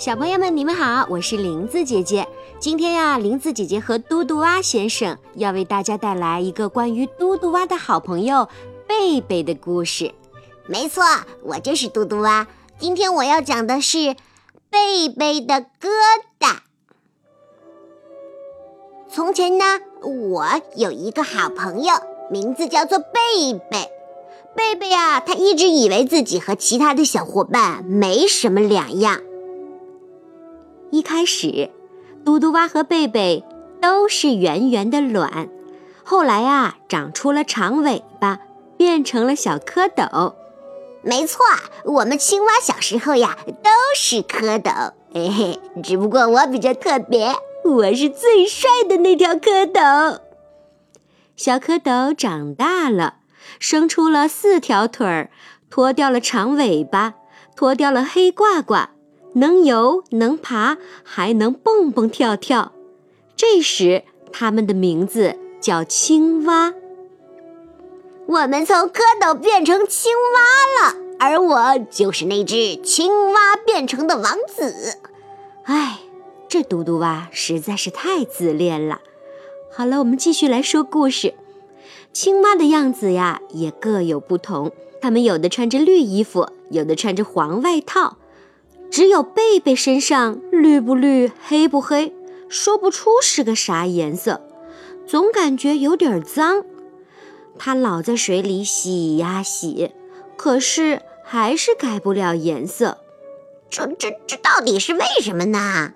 小朋友们，你们好，我是林子姐姐。今天呀，林子姐姐和嘟嘟蛙先生要为大家带来一个关于嘟嘟蛙的好朋友贝贝的故事。没错，我就是嘟嘟蛙。今天我要讲的是贝贝的疙瘩。从前呢，我有一个好朋友，名字叫做贝贝。贝贝啊，他一直以为自己和其他的小伙伴没什么两样。一开始，嘟嘟蛙和贝贝都是圆圆的卵，后来呀，长出了长尾巴，变成了小蝌蚪。没错，我们青蛙小时候呀都是蝌蚪，嘿嘿，只不过我比较特别，我是最帅的那条蝌蚪。小蝌蚪长大了。生出了四条腿儿，脱掉了长尾巴，脱掉了黑褂褂，能游能爬，还能蹦蹦跳跳。这时，它们的名字叫青蛙。我们从蝌蚪变成青蛙了，而我就是那只青蛙变成的王子。唉，这嘟嘟蛙实在是太自恋了。好了，我们继续来说故事。青蛙的样子呀，也各有不同。它们有的穿着绿衣服，有的穿着黄外套。只有贝贝身上绿不绿、黑不黑，说不出是个啥颜色，总感觉有点脏。它老在水里洗呀洗，可是还是改不了颜色。这、这、这到底是为什么呢？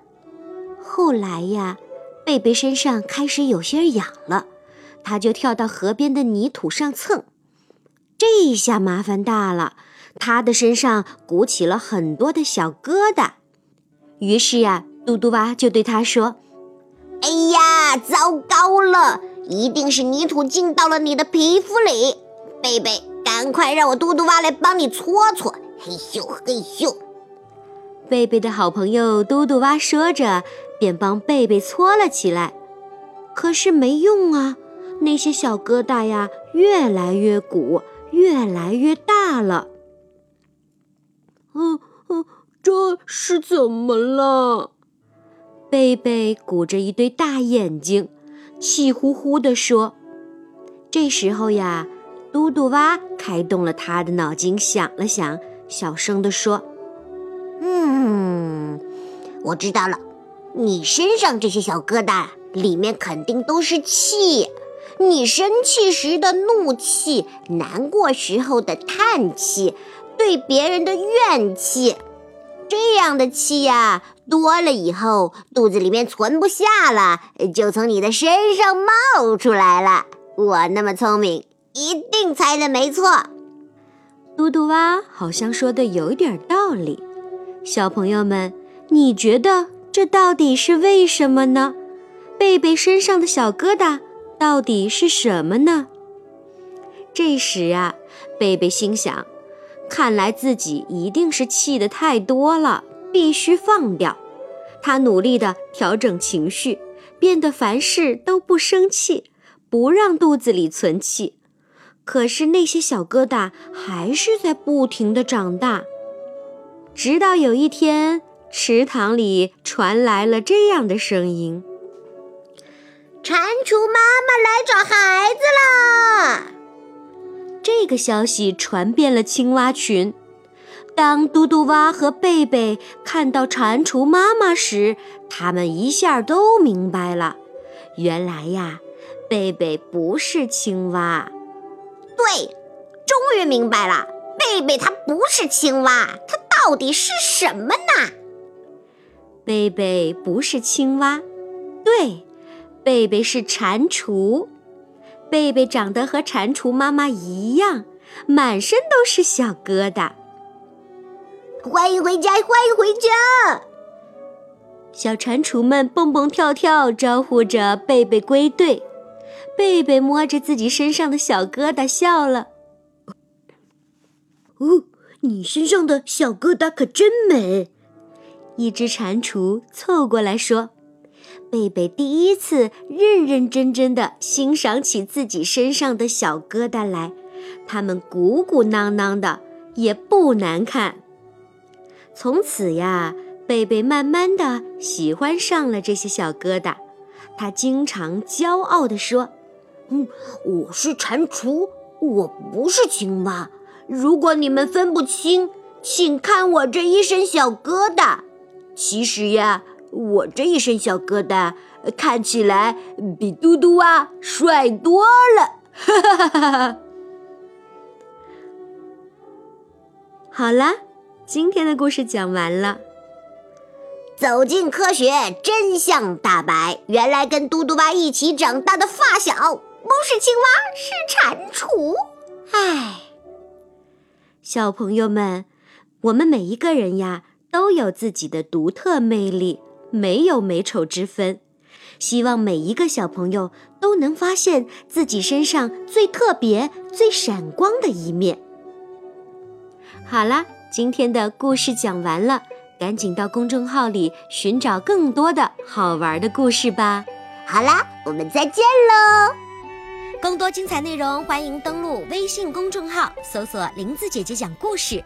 后来呀，贝贝身上开始有些痒了。他就跳到河边的泥土上蹭，这一下麻烦大了，他的身上鼓起了很多的小疙瘩。于是呀，嘟嘟蛙就对他说：“哎呀，糟糕了，一定是泥土进到了你的皮肤里。贝贝，赶快让我嘟嘟蛙来帮你搓搓。”嘿咻嘿咻，贝贝的好朋友嘟嘟蛙说着，便帮贝贝搓了起来。可是没用啊。那些小疙瘩呀，越来越鼓，越来越大了。嗯嗯，这是怎么了？贝贝鼓着一对大眼睛，气呼呼地说：“这时候呀，嘟嘟蛙开动了他的脑筋，想了想，小声地说：‘嗯，我知道了，你身上这些小疙瘩里面肯定都是气。’”你生气时的怒气，难过时候的叹气，对别人的怨气，这样的气呀多了以后，肚子里面存不下了，就从你的身上冒出来了。我那么聪明，一定猜的没错。嘟嘟蛙好像说的有点道理。小朋友们，你觉得这到底是为什么呢？贝贝身上的小疙瘩。到底是什么呢？这时啊，贝贝心想：看来自己一定是气得太多了，必须放掉。他努力地调整情绪，变得凡事都不生气，不让肚子里存气。可是那些小疙瘩还是在不停地长大。直到有一天，池塘里传来了这样的声音。蟾蜍妈妈来找孩子啦！这个消息传遍了青蛙群。当嘟嘟蛙和贝贝看到蟾蜍妈妈时，他们一下都明白了。原来呀，贝贝不是青蛙。对，终于明白了，贝贝它不是青蛙，它到底是什么呢？贝贝不是青蛙，对。贝贝是蟾蜍，贝贝长得和蟾蜍妈妈一样，满身都是小疙瘩。欢迎回家，欢迎回家！小蟾蜍们蹦蹦跳跳，招呼着贝贝归队。贝贝摸着自己身上的小疙瘩，笑了。哦，你身上的小疙瘩可真美！一只蟾蜍凑过来说。贝贝第一次认认真真的欣赏起自己身上的小疙瘩来，它们鼓鼓囊囊的，也不难看。从此呀，贝贝慢慢的喜欢上了这些小疙瘩。他经常骄傲地说：“嗯，我是蟾蜍，我不是青蛙。如果你们分不清，请看我这一身小疙瘩。其实呀，我这一身小疙瘩看起来比嘟嘟蛙帅多了。”哈哈哈哈哈！好啦，今天的故事讲完了。走进科学，真相大白。原来跟嘟嘟蛙一起长大的发小不是青蛙，是蟾蜍。唉，小朋友们，我们每一个人呀，都有自己的独特魅力，没有美丑之分。希望每一个小朋友都能发现自己身上最特别、最闪光的一面。好啦，今天的故事讲完了，赶紧到公众号里寻找更多的好玩的故事吧。好啦，我们再见喽！更多精彩内容，欢迎登录微信公众号搜索“林子姐姐讲故事”。